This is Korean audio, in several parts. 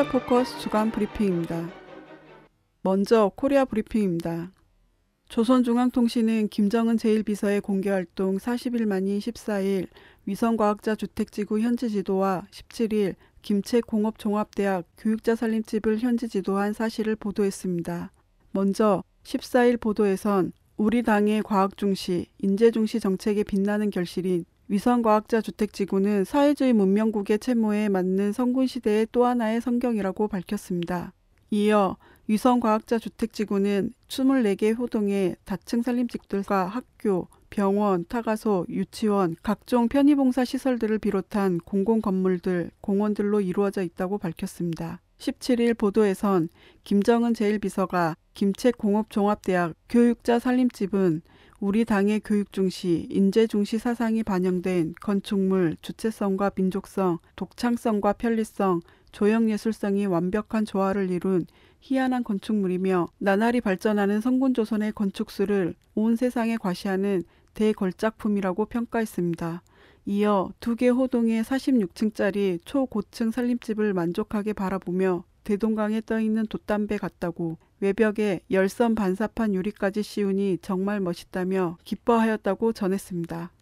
코리아 포커스 주간 브리핑입니다. 먼저 코리아 브리핑입니다. 조선중앙통신은 김정은 제1비서의 공개활동 40일 만인 14일 위성과학자 주택지구 현지 지도와 17일 김책공업종합대학 교육자 살림집을 현지 지도한 사실을 보도했습니다. 먼저 14일 보도에선 우리 당의 과학중시, 인재중시 정책의 빛나는 결실인 위성과학자 주택지구는 사회주의 문명국의 체모에 맞는 선군시대의 또 하나의 선경이라고 밝혔습니다. 이어 위성과학자 주택지구는 24개 호동의 다층 살림집들과 학교, 병원, 타가소, 유치원, 각종 편의봉사 시설들을 비롯한 공공건물들, 공원들로 이루어져 있다고 밝혔습니다. 17일 보도에선 김정은 제1비서가 김책공업종합대학 교육자 살림집은 우리 당의 교육 중시, 인재 중시 사상이 반영된 건축물, 주체성과 민족성, 독창성과 편리성, 조형 예술성이 완벽한 조화를 이룬 희한한 건축물이며 나날이 발전하는 성군 조선의 건축수를 온 세상에 과시하는 대걸작품이라고 평가했습니다. 이어 두 개 호동의 46층짜리 초고층 살림집을 만족하게 바라보며 대동강에 떠 있는 돛담배 같다고 외벽에 열선 반사판 유리까지 씌우니 정말 멋있다며 기뻐하였다고 전했습니다.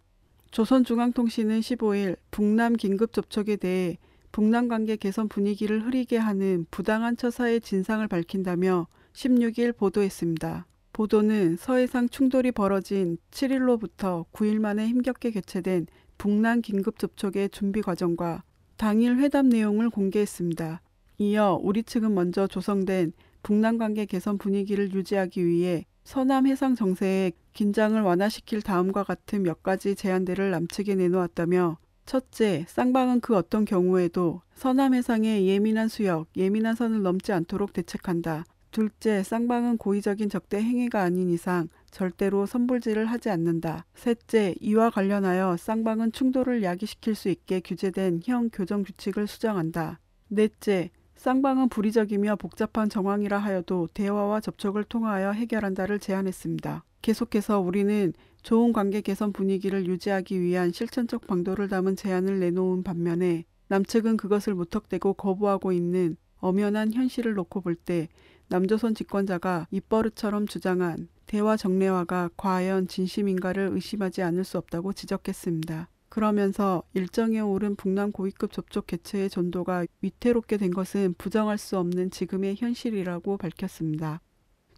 조선중앙통신은 15일 북남 긴급 접촉에 대해 북남 관계 개선 분위기를 흐리게 하는 부당한 처사의 진상을 밝힌다며 16일 보도했습니다. 보도는 서해상 충돌이 벌어진 7일로부터 9일 만에 힘겹게 개최된 북남 긴급 접촉의 준비 과정과 당일 회담 내용을 공개했습니다. 이어 우리 측은 먼저 조성된 북남 관계 개선 분위기를 유지하기 위해 서남 해상 정세에 긴장을 완화시킬 다음과 같은 몇 가지 제안들을 남측에 내놓았다며 첫째, 쌍방은 그 어떤 경우에도 서남 해상의 예민한 수역, 예민한 선을 넘지 않도록 대책한다. 둘째, 쌍방은 고의적인 적대 행위가 아닌 이상 절대로 선불질을 하지 않는다. 셋째, 이와 관련하여 쌍방은 충돌을 야기시킬 수 있게 규제된 형 교정 규칙을 수정한다. 넷째, 쌍방은 불의적이며 복잡한 정황이라 하여도 대화와 접촉을 통하여 해결한다를 제안했습니다. 계속해서 우리는 좋은 관계 개선 분위기를 유지하기 위한 실천적 방도를 담은 제안을 내놓은 반면에 남측은 그것을 무턱대고 거부하고 있는 엄연한 현실을 놓고 볼 때 남조선 집권자가 입버릇처럼 주장한 대화 정례화가 과연 진심인가를 의심하지 않을 수 없다고 지적했습니다. 그러면서 일정에 오른 북남 고위급 접촉 개최의 전도가 위태롭게 된 것은 부정할 수 없는 지금의 현실이라고 밝혔습니다.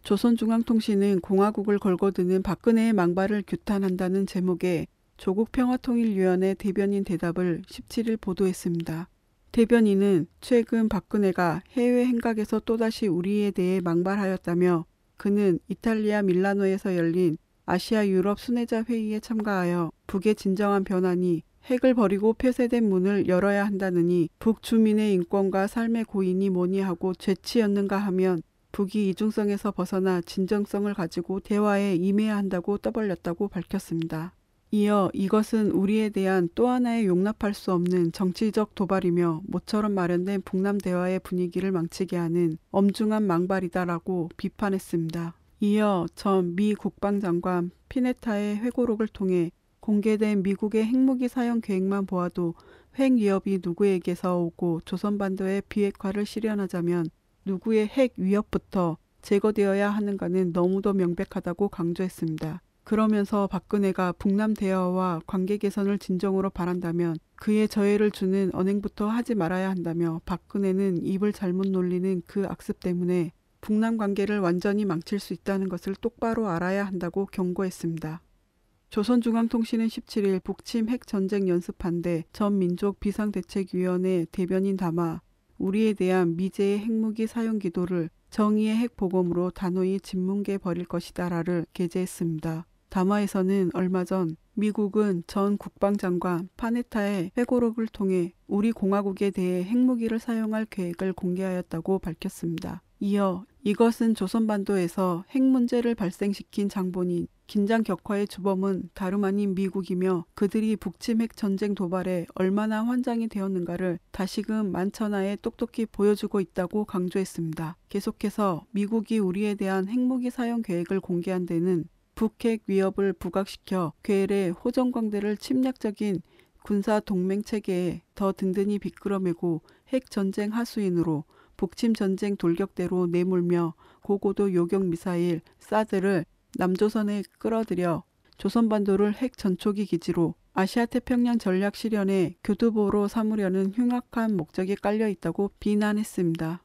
조선중앙통신은 공화국을 걸고드는 박근혜의 망발을 규탄한다는 제목의 조국평화통일위원회 대변인 대답을 17일 보도했습니다. 대변인은 최근 박근혜가 해외 행각에서 또다시 우리에 대해 망발하였다며 그는 이탈리아 밀라노에서 열린 아시아 유럽 순회자 회의에 참가하여 북의 진정한 변환이 핵을 버리고 폐쇄된 문을 열어야 한다느니 북 주민의 인권과 삶의 고인이 뭐니 하고 죄치였는가 하면 북이 이중성에서 벗어나 진정성을 가지고 대화에 임해야 한다고 떠벌렸다고 밝혔습니다. 이어 이것은 우리에 대한 또 하나의 용납할 수 없는 정치적 도발이며 모처럼 마련된 북남 대화의 분위기를 망치게 하는 엄중한 망발이다라고 비판했습니다. 이어 전 미 국방장관 피네타의 회고록을 통해 공개된 미국의 핵무기 사용 계획만 보아도 핵 위협이 누구에게서 오고 조선반도의 비핵화를 실현하자면 누구의 핵 위협부터 제거되어야 하는가는 너무도 명백하다고 강조했습니다. 그러면서 박근혜가 북남 대화와 관계 개선을 진정으로 바란다면 그의 저해를 주는 언행부터 하지 말아야 한다며 박근혜는 입을 잘못 놀리는 그 악습 때문에 북남 관계를 완전히 망칠 수 있다는 것을 똑바로 알아야 한다고 경고했습니다. 조선중앙통신은 17일 북침 핵 전쟁 연습한데 전 민족 비상대책위원회 대변인 담아 우리에 대한 미제의 핵무기 사용 기도를 정의의 핵보검으로 단호히 짓뭉개 버릴 것이다라를 게재했습니다. 담화에서는 얼마 전 미국은 전 국방장관 파네타의 회고록을 통해 우리 공화국에 대해 핵무기를 사용할 계획을 공개하였다고 밝혔습니다. 이어 이것은 조선반도에서 핵 문제를 발생시킨 장본인 긴장 격화의 주범은 다름 아닌 미국이며 그들이 북침 핵 전쟁 도발에 얼마나 환장이 되었는가를 다시금 만천하에 똑똑히 보여주고 있다고 강조했습니다. 계속해서 미국이 우리에 대한 핵무기 사용 계획을 공개한 데는 북핵 위협을 부각시켜 괴뢰 호전광대를 침략적인 군사 동맹 체계에 더 든든히 비끄러매고 핵 전쟁 하수인으로 북침 전쟁 돌격대로 내몰며 고고도 요격 미사일 사드를 남조선에 끌어들여 조선반도를 핵 전초기 기지로 아시아 태평양 전략 실현의 교두보로 삼으려는 흉악한 목적이 깔려 있다고 비난했습니다.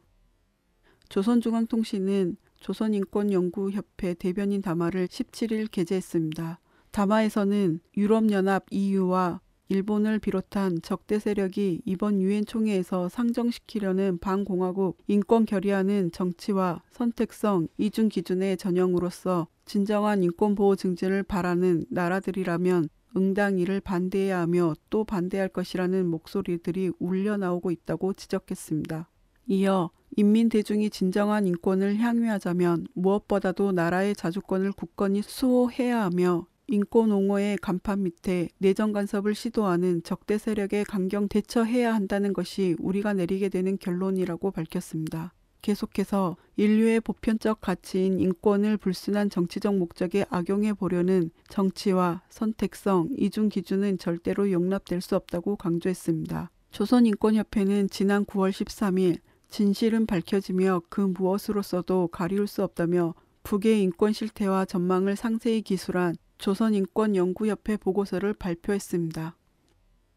조선중앙통신은 조선인권연구협회 대변인 담화를 17일 게재했습니다. 담화에서는 유럽연합 EU와 일본을 비롯한 적대 세력이 이번 유엔 총회에서 상정시키려는 반공화국 인권 결의하는 정치와 선택성 이중 기준의 전형으로서 진정한 인권 보호 증진을 바라는 나라들이라면 응당 이를 반대해야 하며 또 반대할 것이라는 목소리들이 울려 나오고 있다고 지적했습니다. 이어 인민 대중이 진정한 인권을 향유하자면 무엇보다도 나라의 자주권을 굳건히 수호해야 하며 인권 옹호의 간판 밑에 내정 간섭을 시도하는 적대 세력에 강경 대처해야 한다는 것이 우리가 내리게 되는 결론이라고 밝혔습니다. 계속해서 인류의 보편적 가치인 인권을 불순한 정치적 목적에 악용해 보려는 정치와 선택성, 이중 기준은 절대로 용납될 수 없다고 강조했습니다. 조선인권협회는 지난 9월 13일 진실은 밝혀지며 그 무엇으로서도 가리울 수 없다며 북의 인권 실태와 전망을 상세히 기술한 조선인권연구협회 보고서를 발표했습니다.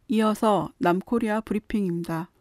이어서 남코리아 브리핑입니다.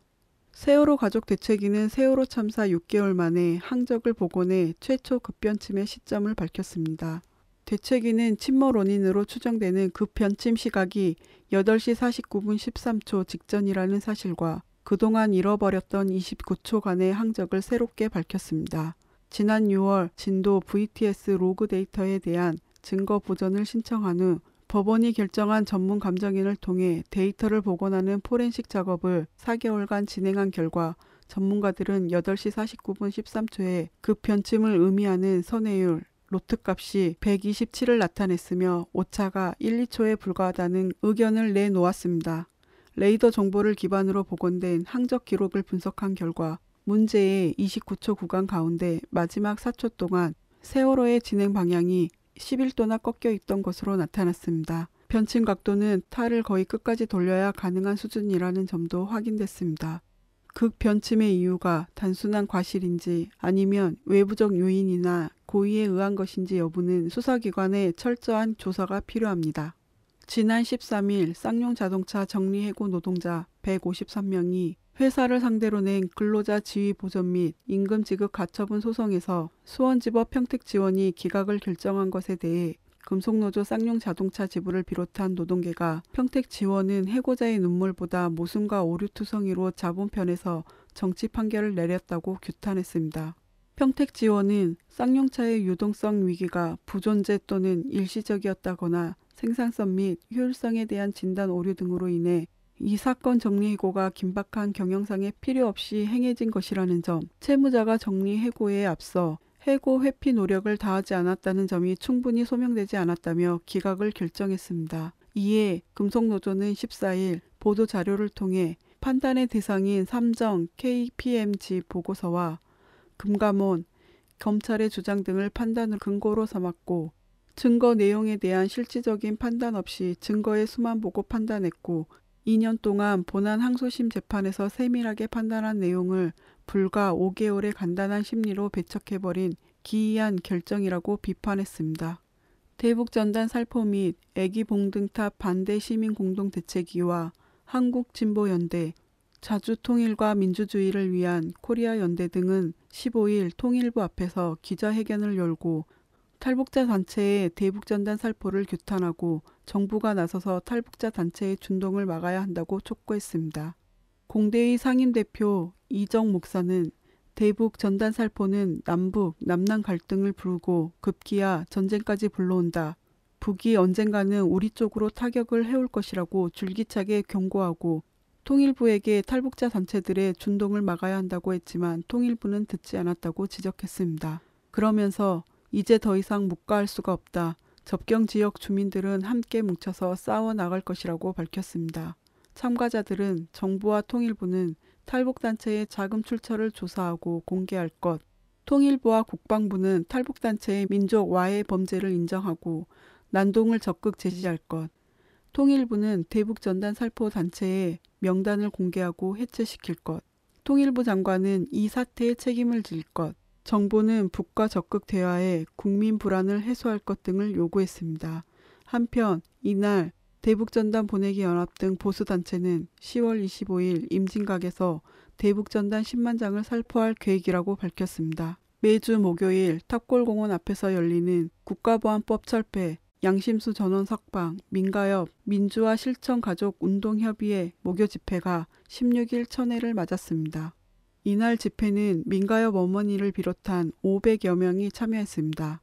세월호 가족 대책위는 세월호 참사 6개월 만에 항적을 복원해 최초 급변침의 시점을 밝혔습니다. 대책위는 침몰 원인으로 추정되는 급변침 시각이 8시 49분 13초 직전이라는 사실과 그동안 잃어버렸던 29초간의 항적을 새롭게 밝혔습니다. 지난 6월 진도 VTS 로그 데이터에 대한 증거 보전을 신청한 후 법원이 결정한 전문 감정인을 통해 데이터를 복원하는 포렌식 작업을 4개월간 진행한 결과 전문가들은 8시 49분 13초에 급변침을 의미하는 선회율 ROT 값이 127을 나타냈으며 오차가 1, 2초에 불과하다는 의견을 내놓았습니다. 레이더 정보를 기반으로 복원된 항적 기록을 분석한 결과 문제의 29초 구간 가운데 마지막 4초 동안 세월호의 진행 방향이 11도나 꺾여 있던 것으로 나타났습니다. 변침 각도는 탈을 거의 끝까지 돌려야 가능한 수준이라는 점도 확인됐습니다. 극 변침의 이유가 단순한 과실인지 아니면 외부적 요인이나 고의에 의한 것인지 여부는 수사기관의 철저한 조사가 필요합니다. 지난 13일 쌍용 자동차 정리해고 노동자 153명이 회사를 상대로 낸 근로자 지위 보전 및 임금 지급 가처분 소송에서 수원지법 평택지원이 기각을 결정한 것에 대해 금속노조 쌍용 자동차 지부를 비롯한 노동계가 평택지원은 해고자의 눈물보다 모순과 오류투성이로 자본편에서 정치 판결을 내렸다고 규탄했습니다. 평택지원은 쌍용차의 유동성 위기가 부존재 또는 일시적이었다거나 생산성 및 효율성에 대한 진단 오류 등으로 인해 이 사건 정리해고가 긴박한 경영상에 필요 없이 행해진 것이라는 점, 채무자가 정리해고에 앞서 해고 회피 노력을 다하지 않았다는 점이 충분히 소명되지 않았다며 기각을 결정했습니다. 이에 금속노조는 14일 보도 자료를 통해 판단의 대상인 삼정 KPMG 보고서와 금감원, 검찰의 주장 등을 판단을 근거로 삼았고 증거 내용에 대한 실질적인 판단 없이 증거의 수만 보고 판단했고 2년 동안 본안 항소심 재판에서 세밀하게 판단한 내용을 불과 5개월의 간단한 심리로 배척해버린 기이한 결정이라고 비판했습니다. 대북전단 살포 및 애기 봉등탑 반대 시민 공동대책위와 한국진보연대, 자주통일과 민주주의를 위한 코리아 연대 등은 15일 통일부 앞에서 기자회견을 열고 탈북자 단체의 대북전단 살포를 규탄하고 정부가 나서서 탈북자 단체의 준동을 막아야 한다고 촉구했습니다. 공대의 상임대표 이정 목사는 대북 전단 살포는 남북, 남남 갈등을 부르고 급기야 전쟁까지 불러온다. 북이 언젠가는 우리 쪽으로 타격을 해올 것이라고 줄기차게 경고하고 통일부에게 탈북자 단체들의 준동을 막아야 한다고 했지만 통일부는 듣지 않았다고 지적했습니다. 그러면서 이제 더 이상 묵과할 수가 없다. 접경 지역 주민들은 함께 뭉쳐서 싸워 나갈 것이라고 밝혔습니다. 참가자들은 정부와 통일부는 탈북단체의 자금 출처를 조사하고 공개할 것, 통일부와 국방부는 탈북단체의 민족 와해 범죄를 인정하고 난동을 적극 제지할 것, 통일부는 대북전단 살포 단체의 명단을 공개하고 해체시킬 것, 통일부 장관은 이 사태에 책임을 질 것, 정부는 북과 적극 대화해 국민 불안을 해소할 것 등을 요구했습니다. 한편 이날 대북전단 보내기 연합 등 보수 단체는 10월 25일 임진각에서 대북전단 10만 장을 살포할 계획이라고 밝혔습니다. 매주 목요일 탑골공원 앞에서 열리는 국가보안법 철폐, 양심수 전원 석방, 민가협, 민주화 실천 가족 운동협의회 목요 집회가 16일 천회를 맞았습니다. 이날 집회는 민가협 어머니를 비롯한 500여 명이 참여했습니다.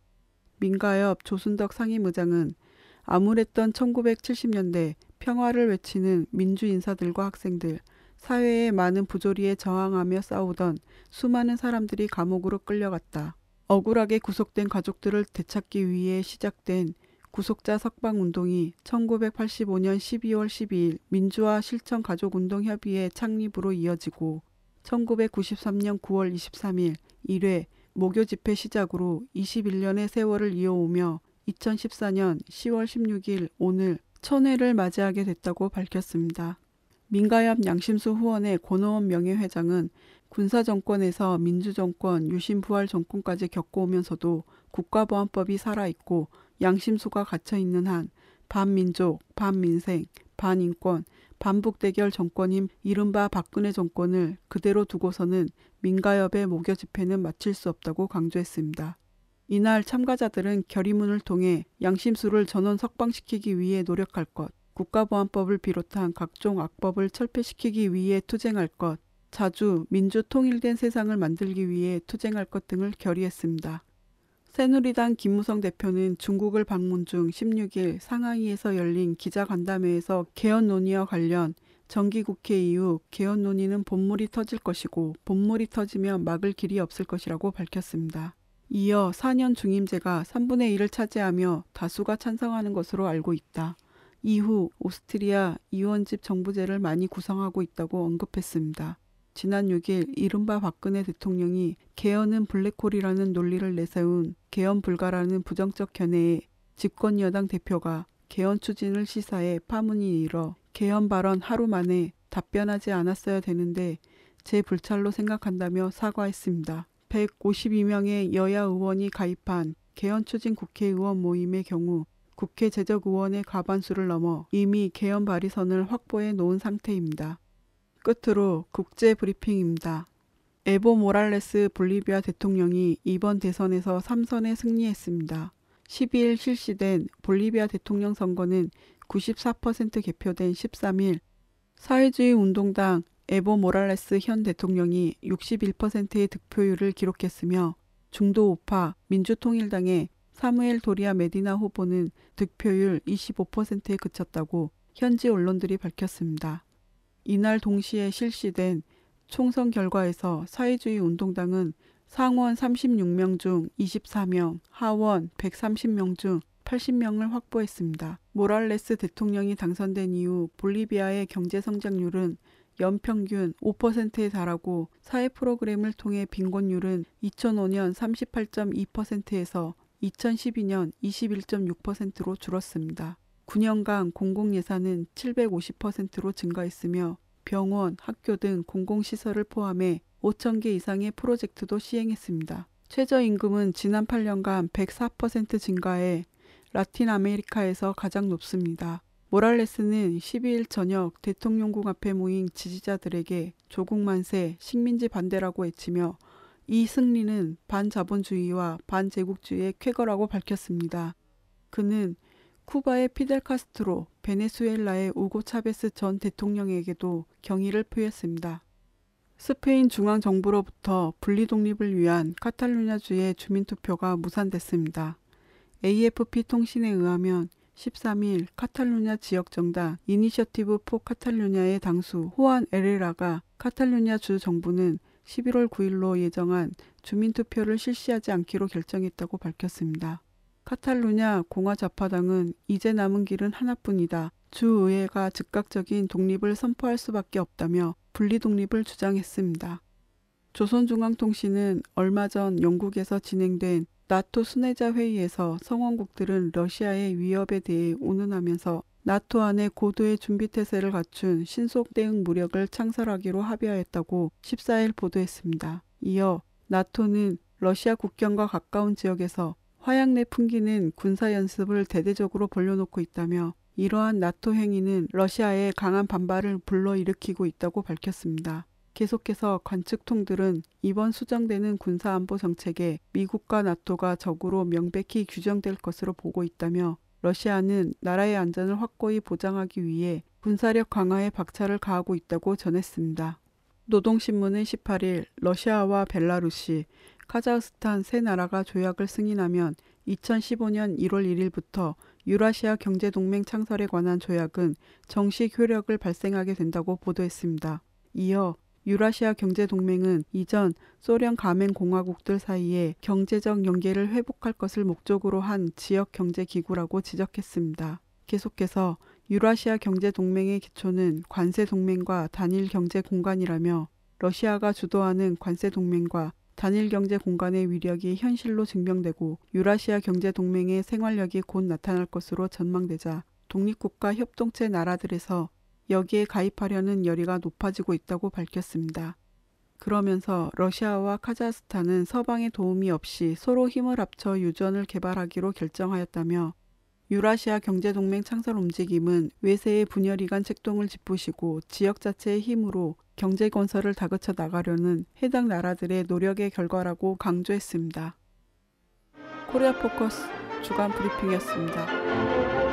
민가협 조순덕 상임의장은 암울했던 1970년대 평화를 외치는 민주 인사들과 학생들, 사회의 많은 부조리에 저항하며 싸우던 수많은 사람들이 감옥으로 끌려갔다. 억울하게 구속된 가족들을 되찾기 위해 시작된 구속자 석방 운동이 1985년 12월 12일 민주화 실천 가족 운동 협의회 창립으로 이어지고 1993년 9월 23일 1회 목요 집회 시작으로 21년의 세월을 이어오며 2014년 10월 16일 오늘 천회를 맞이하게 됐다고 밝혔습니다. 민가협 양심수 후원의 권호원 명예회장은 군사정권에서 민주정권, 유신부활 정권까지 겪어오면서도 국가보안법이 살아있고 양심수가 갇혀있는 한 반민족, 반민생, 반인권, 반북 대결 정권인 이른바 박근혜 정권을 그대로 두고서는 민가협의 목요 집회는 마칠 수 없다고 강조했습니다. 이날 참가자들은 결의문을 통해 양심수를 전원 석방시키기 위해 노력할 것, 국가보안법을 비롯한 각종 악법을 철폐시키기 위해 투쟁할 것, 자주 민주 통일된 세상을 만들기 위해 투쟁할 것 등을 결의했습니다. 새누리당 김무성 대표는 중국을 방문 중 16일 상하이에서 열린 기자간담회에서 개헌 논의와 관련 정기국회 이후 개헌 논의는 본물이 터질 것이고 본물이 터지면 막을 길이 없을 것이라고 밝혔습니다. 이어 4년 중임제가 3분의 1을 차지하며 다수가 찬성하는 것으로 알고 있다. 이후 오스트리아 이원집 정부제를 많이 구성하고 있다고 언급했습니다. 지난 6일 이른바 박근혜 대통령이 개헌은 블랙홀이라는 논리를 내세운 개헌 불가라는 부정적 견해에 집권 여당 대표가 개헌 추진을 시사해 파문이 일어 개헌 발언 하루 만에 답변하지 않았어야 되는데 제 불찰로 생각한다며 사과했습니다. 152명의 여야 의원이 가입한 개헌 추진 국회의원 모임의 경우 국회 재적의원의 과반수를 넘어 이미 개헌 발의선을 확보해 놓은 상태입니다. 끝으로 국제 브리핑입니다. 에보 모랄레스 볼리비아 대통령이 이번 대선에서 3선에 승리했습니다. 12일 실시된 볼리비아 대통령 선거는 94% 개표된 13일 사회주의 운동당 에보 모랄레스 현 대통령이 61%의 득표율을 기록했으며 중도 우파 민주통일당의 사무엘 도리아 메디나 후보는 득표율 25%에 그쳤다고 현지 언론들이 밝혔습니다. 이날 동시에 실시된 총선 결과에서 사회주의 운동당은 상원 36명 중 24명, 하원 130명 중 80명을 확보했습니다. 모랄레스 대통령이 당선된 이후 볼리비아의 경제 성장률은 연평균 5%에 달하고 사회 프로그램을 통해 빈곤율은 2005년 38.2%에서 2012년 21.6%로 줄었습니다. 9년간 공공예산은 750%로 증가했으며 병원, 학교 등 공공시설을 포함해 5천 개 이상의 프로젝트도 시행했습니다. 최저임금은 지난 8년간 104% 증가해 라틴 아메리카에서 가장 높습니다. 모랄레스는 12일 저녁 대통령궁 앞에 모인 지지자들에게 조국 만세, 식민지 반대라고 외치며 이 승리는 반자본주의와 반제국주의의 쾌거라고 밝혔습니다. 그는 쿠바의 피델 카스트로, 베네수엘라의 우고 차베스 전 대통령에게도 경의를 표했습니다. 스페인 중앙정부로부터 분리 독립을 위한 카탈루냐주의 주민투표가 무산됐습니다. AFP 통신에 의하면 13일 카탈루냐 지역정당 이니셔티브 포 카탈루냐의 당수 호안 에레라가 카탈루냐 주 정부는 11월 9일로 예정한 주민투표를 실시하지 않기로 결정했다고 밝혔습니다. 카탈루냐 공화좌파당은 이제 남은 길은 하나뿐이다. 주의회가 즉각적인 독립을 선포할 수밖에 없다며 분리독립을 주장했습니다. 조선중앙통신은 얼마 전 영국에서 진행된 나토 수뇌자 회의에서 성원국들은 러시아의 위협에 대해 운운하면서 나토 안에 고도의 준비 태세를 갖춘 신속 대응 무력을 창설하기로 합의하였다고 14일 보도했습니다. 이어 나토는 러시아 국경과 가까운 지역에서 화약 내 풍기는 군사 연습을 대대적으로 벌려놓고 있다며 이러한 나토 행위는 러시아의 강한 반발을 불러일으키고 있다고 밝혔습니다. 계속해서 관측통들은 이번 수정되는 군사안보 정책에 미국과 나토가 적으로 명백히 규정될 것으로 보고 있다며 러시아는 나라의 안전을 확고히 보장하기 위해 군사력 강화에 박차를 가하고 있다고 전했습니다. 노동신문은 18일 러시아와 벨라루시, 카자흐스탄 세 나라가 조약을 승인하면 2015년 1월 1일부터 유라시아 경제동맹 창설에 관한 조약은 정식 효력을 발생하게 된다고 보도했습니다. 이어 유라시아 경제동맹은 이전 소련 가맹 공화국들 사이에 경제적 연계를 회복할 것을 목적으로 한 지역 경제 기구라고 지적했습니다. 계속해서 유라시아 경제동맹의 기초는 관세동맹과 단일 경제 공간이라며 러시아가 주도하는 관세동맹과 단일 경제 공간의 위력이 현실로 증명되고 유라시아 경제 동맹의 생활력이 곧 나타날 것으로 전망되자 독립국가 협동체 나라들에서 여기에 가입하려는 열의가 높아지고 있다고 밝혔습니다. 그러면서 러시아와 카자흐스탄은 서방의 도움이 없이 서로 힘을 합쳐 유전을 개발하기로 결정하였다며 유라시아 경제동맹 창설 움직임은 외세의 분열이 간 책동을 짚으시고 지역 자체의 힘으로 경제 건설을 다그쳐 나가려는 해당 나라들의 노력의 결과라고 강조했습니다. 코리아 포커스 주간 브리핑이었습니다.